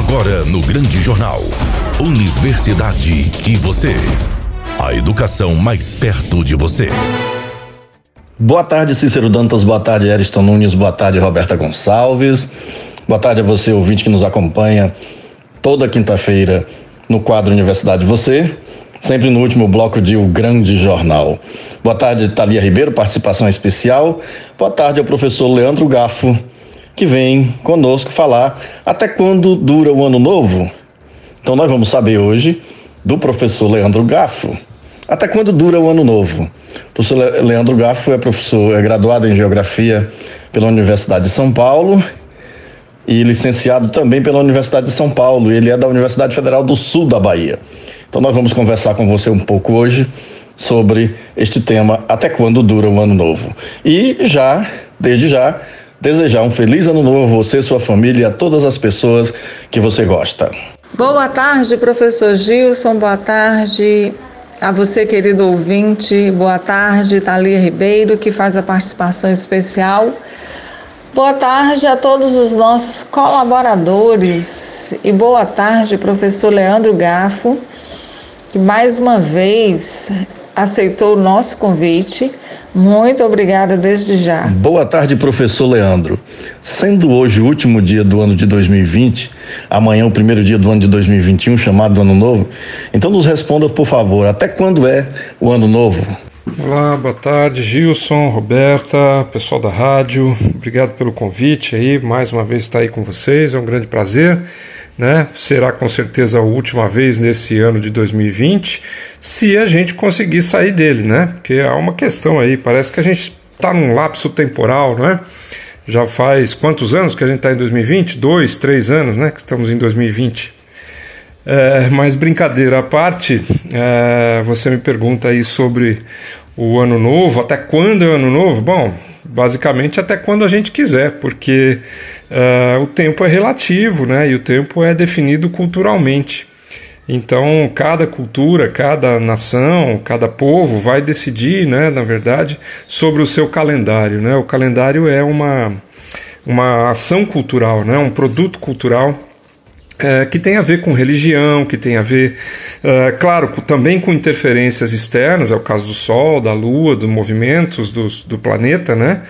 Agora no Grande Jornal. Universidade e você. A educação mais perto de você. Boa tarde, Cícero Dantas. Boa tarde, Ariston Nunes. Boa tarde, Roberta Gonçalves. Boa tarde a você, ouvinte, que nos acompanha toda quinta-feira no quadro Universidade Você, sempre no último bloco de O Grande Jornal. Boa tarde, Thalia Ribeiro, participação especial. Boa tarde ao professor Leandro Gafo, que vem conosco falar até quando dura o ano novo. Então nós vamos saber hoje do professor Leandro Gafo. Até quando dura o ano novo? O professor Leandro Gafo é professor, é graduado em Geografia pela Universidade de São Paulo e licenciado também pela Universidade de São Paulo. Ele é da Universidade Federal do Sul da Bahia. Então nós vamos conversar com você um pouco hoje sobre este tema até quando dura o ano novo. E já, desde já, desejar um feliz ano novo a você, sua família e a todas as pessoas que você gosta. Boa tarde, professor Gilson. Boa tarde a você, querido ouvinte. Boa tarde, Thalia Ribeiro, que faz a participação especial. Boa tarde a todos os nossos colaboradores e boa tarde, professor Leandro Gafo, que mais uma vez aceitou o nosso convite. Muito obrigada desde já. Boa tarde, professor Leandro. Sendo hoje o último dia do ano de 2020, amanhã o primeiro dia do ano de 2021, chamado Ano Novo, então nos responda, por favor, até quando é o Ano Novo? Olá, boa tarde, Gilson, Roberta, pessoal da rádio. Obrigado pelo convite aí, mais uma vez estar aí com vocês, é um grande prazer. Né? Será com certeza a última vez nesse ano de 2020, se a gente conseguir sair dele, né? Porque há uma questão aí, parece que a gente está num lapso temporal, não é? Já faz quantos anos que a gente está em 2020? Dois, três anos, né? Que estamos em 2020. É, mas brincadeira à parte, é, você me pergunta aí sobre o ano novo, até quando é o ano novo? Bom, basicamente até quando a gente quiser, porque uh, o tempo é relativo, né? E o tempo é definido culturalmente. Então, cada cultura, cada nação, cada povo vai decidir, né, na verdade, sobre o seu calendário. Né? O calendário é uma, uma ação cultural, né? um produto cultural é, que tem a ver com religião, que tem a ver, é, claro, também com interferências externas, é o caso do Sol, da Lua, dos movimentos do, planeta, né?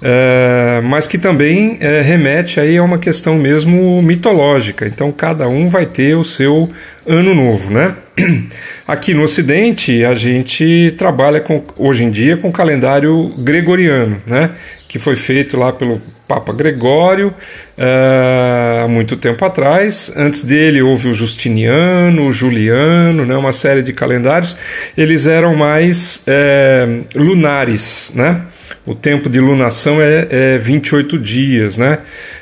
É, mas que também é, remete aí a uma questão mesmo mitológica. Então cada um vai ter o seu ano novo, né? Aqui no Ocidente a gente trabalha com, hoje em dia com o calendário gregoriano, né? Que foi feito lá pelo Papa Gregório uh, há muito tempo atrás. Antes dele houve o Justiniano, o Juliano, né? Uma série de calendários. Eles eram mais é, lunares, né? O tempo de lunação é, é 28 dias, né?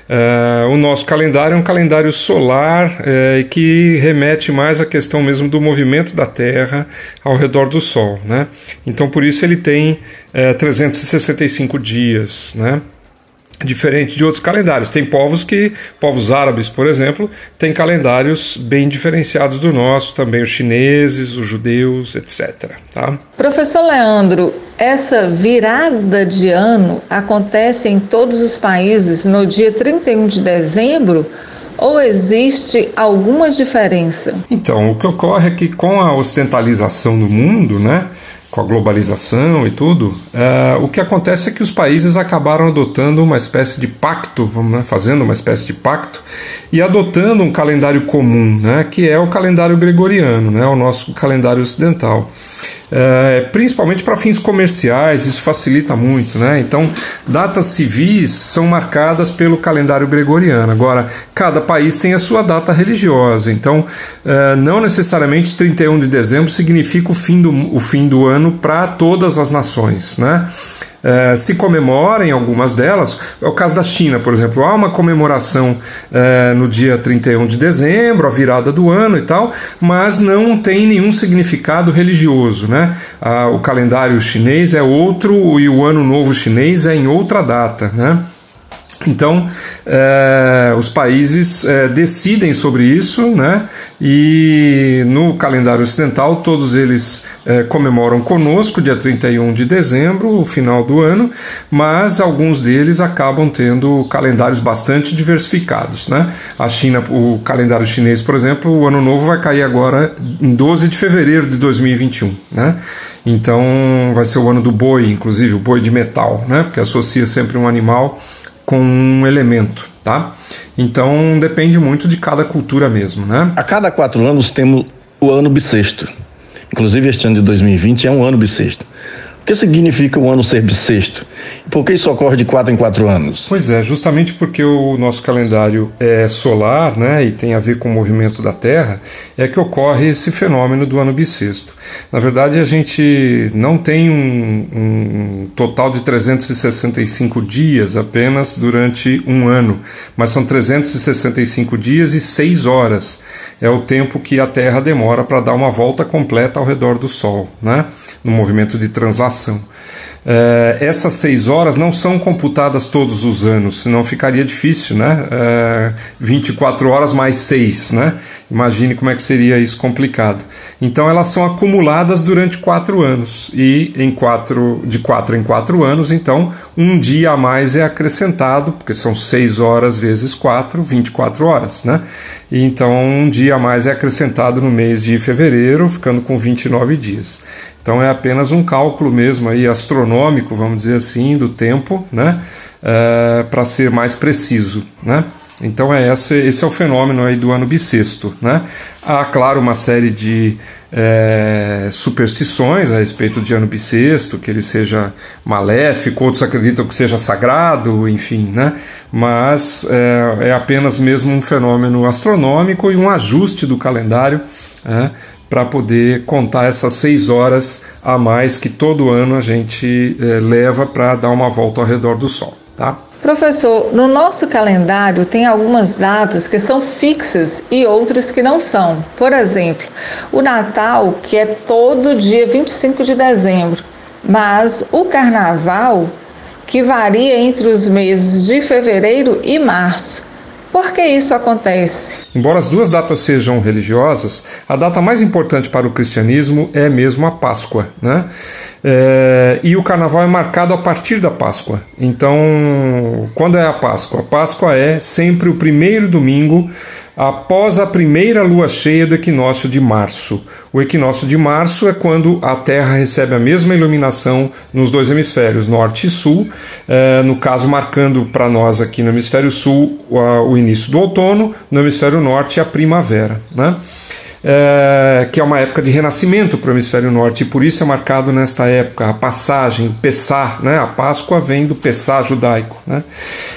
Uh, o nosso calendário é um calendário solar uh, que remete mais à questão mesmo do movimento da Terra ao redor do Sol, né? Então por isso ele tem uh, 365 dias, né? Diferente de outros calendários. Tem povos que, povos árabes, por exemplo, têm calendários bem diferenciados do nosso, também os chineses, os judeus, etc. Tá? Professor Leandro, essa virada de ano acontece em todos os países no dia 31 de dezembro? Ou existe alguma diferença? Então, o que ocorre é que com a ocidentalização do mundo, né, com a globalização e tudo, uh, o que acontece é que os países acabaram adotando uma espécie de pacto, né, fazendo uma espécie de pacto e adotando um calendário comum, né, que é o calendário gregoriano, né, o nosso calendário ocidental. É, principalmente para fins comerciais, isso facilita muito. Né? Então, datas civis são marcadas pelo calendário gregoriano. Agora, cada país tem a sua data religiosa, então é, não necessariamente 31 de dezembro significa o fim do, o fim do ano para todas as nações. Né? Eh, se comemora em algumas delas. É o caso da China, por exemplo. Há uma comemoração uh, no dia 31 de dezembro, a virada do ano e tal, mas não tem nenhum significado religioso. Né? Uh, o calendário chinês é outro e o ano novo chinês é em outra data. Né? Então, é, os países é, decidem sobre isso, né? E no calendário ocidental, todos eles é, comemoram conosco, dia 31 de dezembro, o final do ano, mas alguns deles acabam tendo calendários bastante diversificados. Né? A China, o calendário chinês, por exemplo, o ano novo vai cair agora em 12 de fevereiro de 2021. Né? Então vai ser o ano do boi, inclusive, o boi de metal, né? porque associa sempre um animal com um elemento. Tá? Então depende muito de cada cultura mesmo, né? A cada quatro anos temos o ano bissexto. Inclusive este ano de 2020 é um ano bissexto. O que significa o ano ser bissexto? Por que isso ocorre de quatro em quatro anos? Pois é, justamente porque o nosso calendário é solar, né, e tem a ver com o movimento da Terra, é que ocorre esse fenômeno do ano bissexto. Na verdade, a gente não tem um, um total de 365 dias apenas durante um ano, mas são 365 dias e 6 horas. É o tempo que a Terra demora para dar uma volta completa ao redor do Sol, né, no movimento de translação. Uh, essas seis horas não são computadas todos os anos, senão ficaria difícil, né? Uh, eh, 24 horas mais seis, né? Imagine como é que seria isso complicado. Então elas são acumuladas durante quatro anos e em quatro, de quatro em quatro anos, então um dia a mais é acrescentado, porque são seis horas vezes quatro, 24 horas, né? E então um dia a mais é acrescentado no mês de fevereiro, ficando com 29 dias. Então é apenas um cálculo mesmo aí astronômico, vamos dizer assim, do tempo, né? É, para ser mais preciso, né? Então é esse, esse é o fenômeno aí do ano bissexto, né? Há claro uma série de é, superstições a respeito de ano bissexto, que ele seja maléfico, outros acreditam que seja sagrado, enfim, né? Mas é, é apenas mesmo um fenômeno astronômico e um ajuste do calendário. É, para poder contar essas seis horas a mais que todo ano a gente é, leva para dar uma volta ao redor do Sol, tá? Professor, no nosso calendário tem algumas datas que são fixas e outras que não são. Por exemplo, o Natal, que é todo dia 25 de dezembro, mas o Carnaval, que varia entre os meses de fevereiro e março. Por que isso acontece? Embora as duas datas sejam religiosas, a data mais importante para o cristianismo é mesmo a Páscoa. Né? É, e o carnaval é marcado a partir da Páscoa. Então, quando é a Páscoa? A Páscoa é sempre o primeiro domingo após a primeira lua cheia do equinócio de março. O equinócio de março é quando a Terra recebe a mesma iluminação nos dois hemisférios, norte e sul, eh, no caso, marcando para nós aqui no hemisfério sul o início do outono, no hemisfério norte a primavera. Né? É, que é uma época de renascimento para o hemisfério norte, e por isso é marcado nesta época a passagem, Pessá, né? a Páscoa vem do Pessá judaico. Né?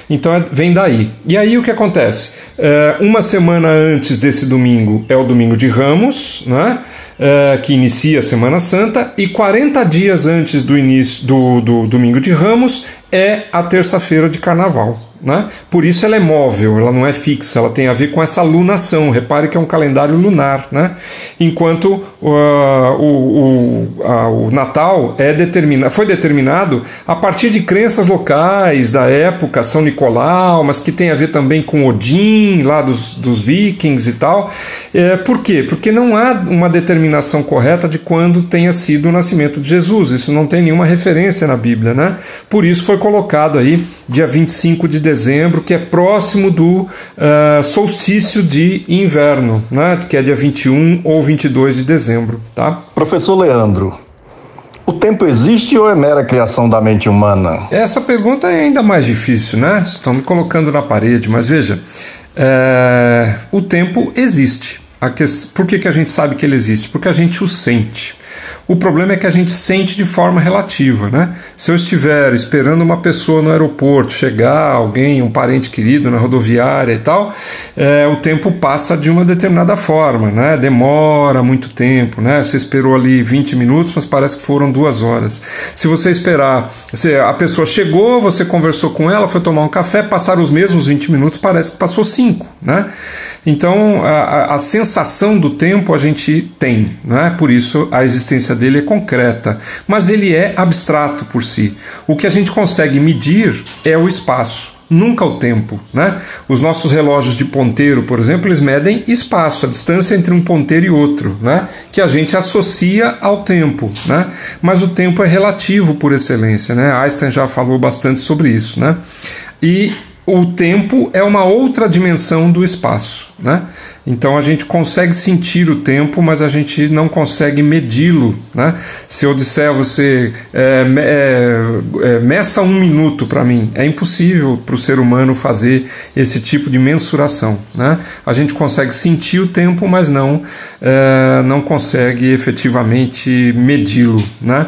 Então é, vem daí. E aí o que acontece? É, uma semana antes desse domingo é o domingo de Ramos, né? Uh, que inicia a Semana Santa, e 40 dias antes do início do, do domingo de Ramos é a terça-feira de Carnaval. Né? Por isso ela é móvel, ela não é fixa, ela tem a ver com essa lunação. Repare que é um calendário lunar, né? enquanto uh, o, o, a, o Natal é determina, foi determinado a partir de crenças locais da época, São Nicolau, mas que tem a ver também com Odin, lá dos, dos vikings e tal. É, por quê? Porque não há uma determinação correta de quando tenha sido o nascimento de Jesus. Isso não tem nenhuma referência na Bíblia. Né? Por isso foi colocado aí dia 25 de dezembro, que é próximo do uh, solstício de inverno, né? que é dia 21 ou 22 de dezembro. Tá? Professor Leandro, o tempo existe ou é mera criação da mente humana? Essa pergunta é ainda mais difícil, né? Estão me colocando na parede, mas veja, é... o tempo existe. Que... Por que, que a gente sabe que ele existe? Porque a gente o sente. O problema é que a gente sente de forma relativa, né? Se eu estiver esperando uma pessoa no aeroporto chegar, alguém, um parente querido na rodoviária e tal, é, o tempo passa de uma determinada forma, né? Demora muito tempo, né? Você esperou ali 20 minutos, mas parece que foram duas horas. Se você esperar, se a pessoa chegou, você conversou com ela, foi tomar um café, passaram os mesmos 20 minutos, parece que passou 5, né? Então a, a, sensação do tempo a gente tem, né? por isso a existência dele é concreta, mas ele é abstrato por si. O que a gente consegue medir é o espaço. nunca o tempo. Né? Os nossos relógios de ponteiro, por exemplo, eles medem espaço, a distância entre um ponteiro e outro, né? que a gente associa ao tempo. Né? Mas o tempo é relativo por excelência. Né? Einstein já falou bastante sobre isso. Né? E o tempo é uma outra dimensão do espaço. Né? Então a gente consegue sentir o tempo, mas a gente não consegue medi-lo. Né? Se eu disser você, é, é, é, meça um minuto para mim, é impossível para o ser humano fazer esse tipo de mensuração. Né? A gente consegue sentir o tempo, mas não, é, não consegue efetivamente medi-lo. Né?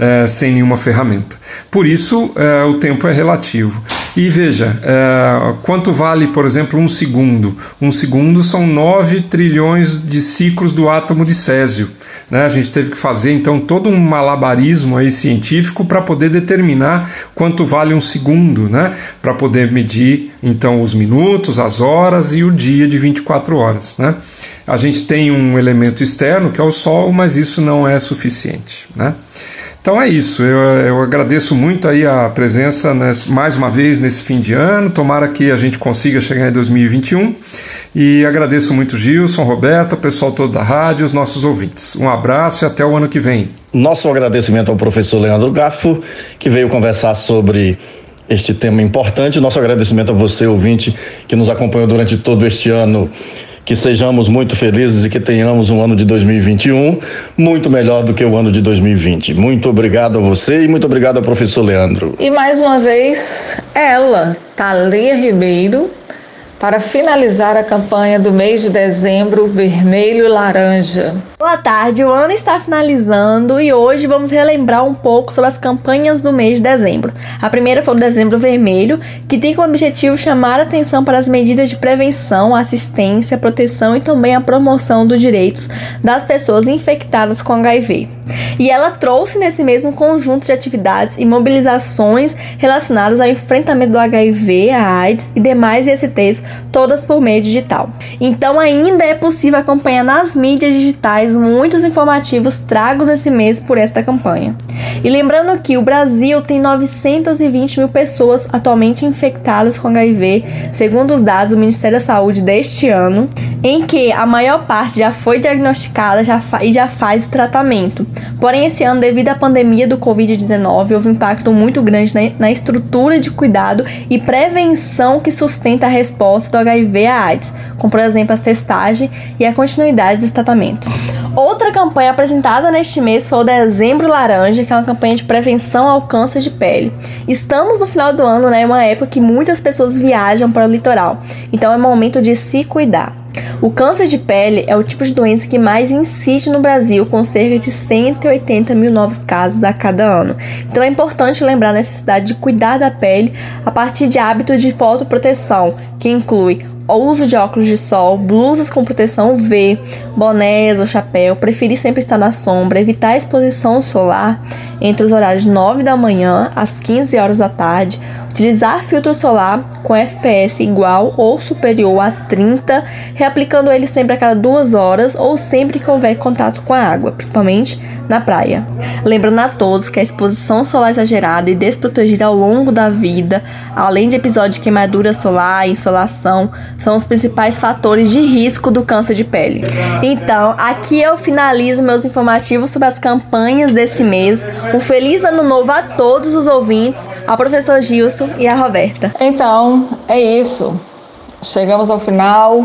É, sem nenhuma ferramenta. Por isso, é, o tempo é relativo. E veja, é, quanto vale, por exemplo, um segundo? Um segundo são 9 trilhões de ciclos do átomo de Césio. Né? A gente teve que fazer então todo um malabarismo aí científico para poder determinar quanto vale um segundo, né? para poder medir então os minutos, as horas e o dia de 24 horas. Né? A gente tem um elemento externo que é o Sol, mas isso não é suficiente. Né? Então é isso, eu, eu agradeço muito aí a presença nesse, mais uma vez nesse fim de ano, tomara que a gente consiga chegar em 2021 e agradeço muito Gilson, Roberto, o pessoal todo da rádio, os nossos ouvintes. Um abraço e até o ano que vem. Nosso agradecimento ao professor Leandro Gaffo, que veio conversar sobre este tema importante. Nosso agradecimento a você, ouvinte, que nos acompanhou durante todo este ano que sejamos muito felizes e que tenhamos um ano de 2021 muito melhor do que o ano de 2020. Muito obrigado a você e muito obrigado ao professor Leandro. E mais uma vez, ela, Thalia Ribeiro, para finalizar a campanha do mês de dezembro vermelho e laranja. Boa tarde, o ano está finalizando e hoje vamos relembrar um pouco sobre as campanhas do mês de dezembro. A primeira foi o Dezembro Vermelho, que tem como objetivo chamar a atenção para as medidas de prevenção, assistência, proteção e também a promoção dos direitos das pessoas infectadas com HIV. E ela trouxe nesse mesmo conjunto de atividades e mobilizações relacionadas ao enfrentamento do HIV, a AIDS e demais ISTs, todas por meio digital. Então ainda é possível acompanhar nas mídias digitais muitos informativos tragos nesse mês por esta campanha. E lembrando que o Brasil tem 920 mil pessoas atualmente infectadas com HIV, segundo os dados do Ministério da Saúde deste ano, em que a maior parte já foi diagnosticada já e já faz o tratamento. Porém, esse ano, devido à pandemia do Covid-19, houve um impacto muito grande na, na, estrutura de cuidado e prevenção que sustenta a resposta do HIV à AIDS, como por exemplo as testagens e a continuidade dos tratamentos. Outra campanha apresentada neste mês foi o Dezembro Laranja, que é uma campanha de prevenção ao câncer de pele. Estamos no final do ano, né? Uma época que muitas pessoas viajam para o litoral, então é momento de se cuidar. O câncer de pele é o tipo de doença que mais insiste no Brasil, com cerca de 180 mil novos casos a cada ano. Então é importante lembrar a necessidade de cuidar da pele a partir de hábitos de fotoproteção, que inclui o uso de óculos de sol, blusas com proteção UV, bonés ou chapéu, preferir sempre estar na sombra, evitar a exposição solar entre os horários 9 da manhã às 15 horas da tarde, utilizar filtro solar com FPS igual ou superior a 30, reaplicando ele sempre a cada duas horas ou sempre que houver contato com a água, principalmente na praia. Lembrando a todos que a exposição solar exagerada e desprotegida ao longo da vida, além de episódios de queimadura solar e insolação, são os principais fatores de risco do câncer de pele. Então, aqui eu finalizo meus informativos sobre as campanhas desse mês. Um feliz ano novo a todos os ouvintes, ao professor Gilson e a Roberta. Então, é isso. Chegamos ao final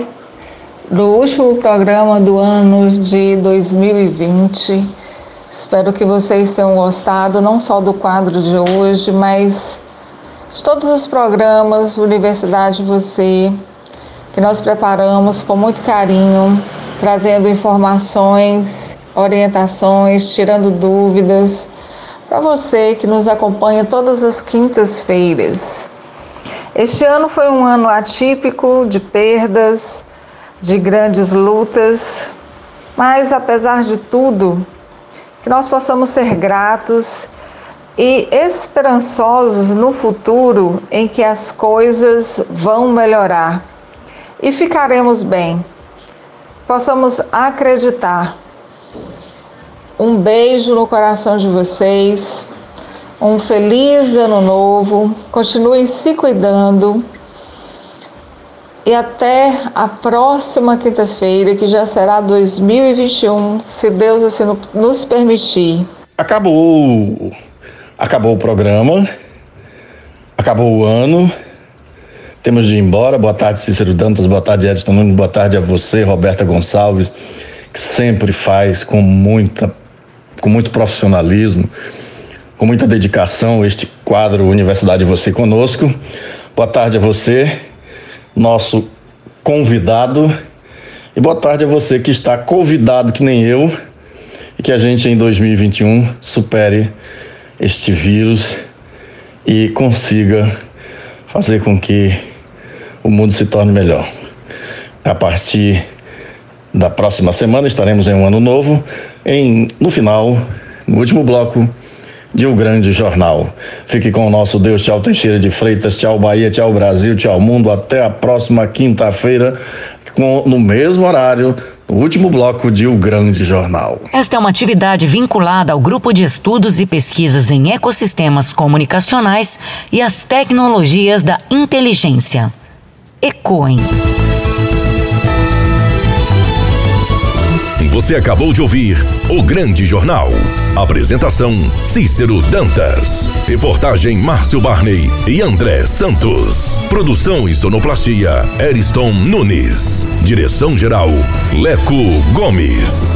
do último programa do ano de 2020. Espero que vocês tenham gostado não só do quadro de hoje, mas de todos os programas Universidade Você, que nós preparamos com muito carinho, trazendo informações, orientações, tirando dúvidas para você que nos acompanha todas as quintas-feiras. Este ano foi um ano atípico de perdas, de grandes lutas, mas apesar de tudo, que nós possamos ser gratos e esperançosos no futuro em que as coisas vão melhorar e ficaremos bem. Possamos acreditar. Um beijo no coração de vocês. um feliz ano novo, continuem se cuidando e até a próxima quinta-feira, que já será 2021, se Deus assim nos permitir. Acabou, acabou o programa, acabou o ano. Temos de ir embora. Boa tarde, Cícero Dantas. Boa tarde, Edson Nunes. Boa tarde a você, Roberta Gonçalves, que sempre faz com muita, com muito profissionalismo, com muita dedicação este quadro Universidade Você Conosco. Boa tarde a você, nosso convidado. E boa tarde a você que está convidado, que nem eu, e que a gente em 2021 supere este vírus e consiga fazer com que o mundo se torne melhor. A partir da próxima semana estaremos em um ano novo, em no final, no último bloco de O Grande Jornal. Fique com o nosso Deus, tchau Teixeira de Freitas, tchau Bahia, tchau Brasil, tchau mundo. Até a próxima quinta-feira, no mesmo horário, no último bloco de O Grande Jornal. Esta é uma atividade vinculada ao Grupo de Estudos e Pesquisas em Ecossistemas Comunicacionais e as Tecnologias da Inteligência. ECOEM. Você acabou de ouvir O Grande Jornal. Apresentação: Cícero Dantas. Reportagem: Márcio Barney e André Santos. Produção e sonoplastia: Eriston Nunes. Direção-geral: Leco Gomes.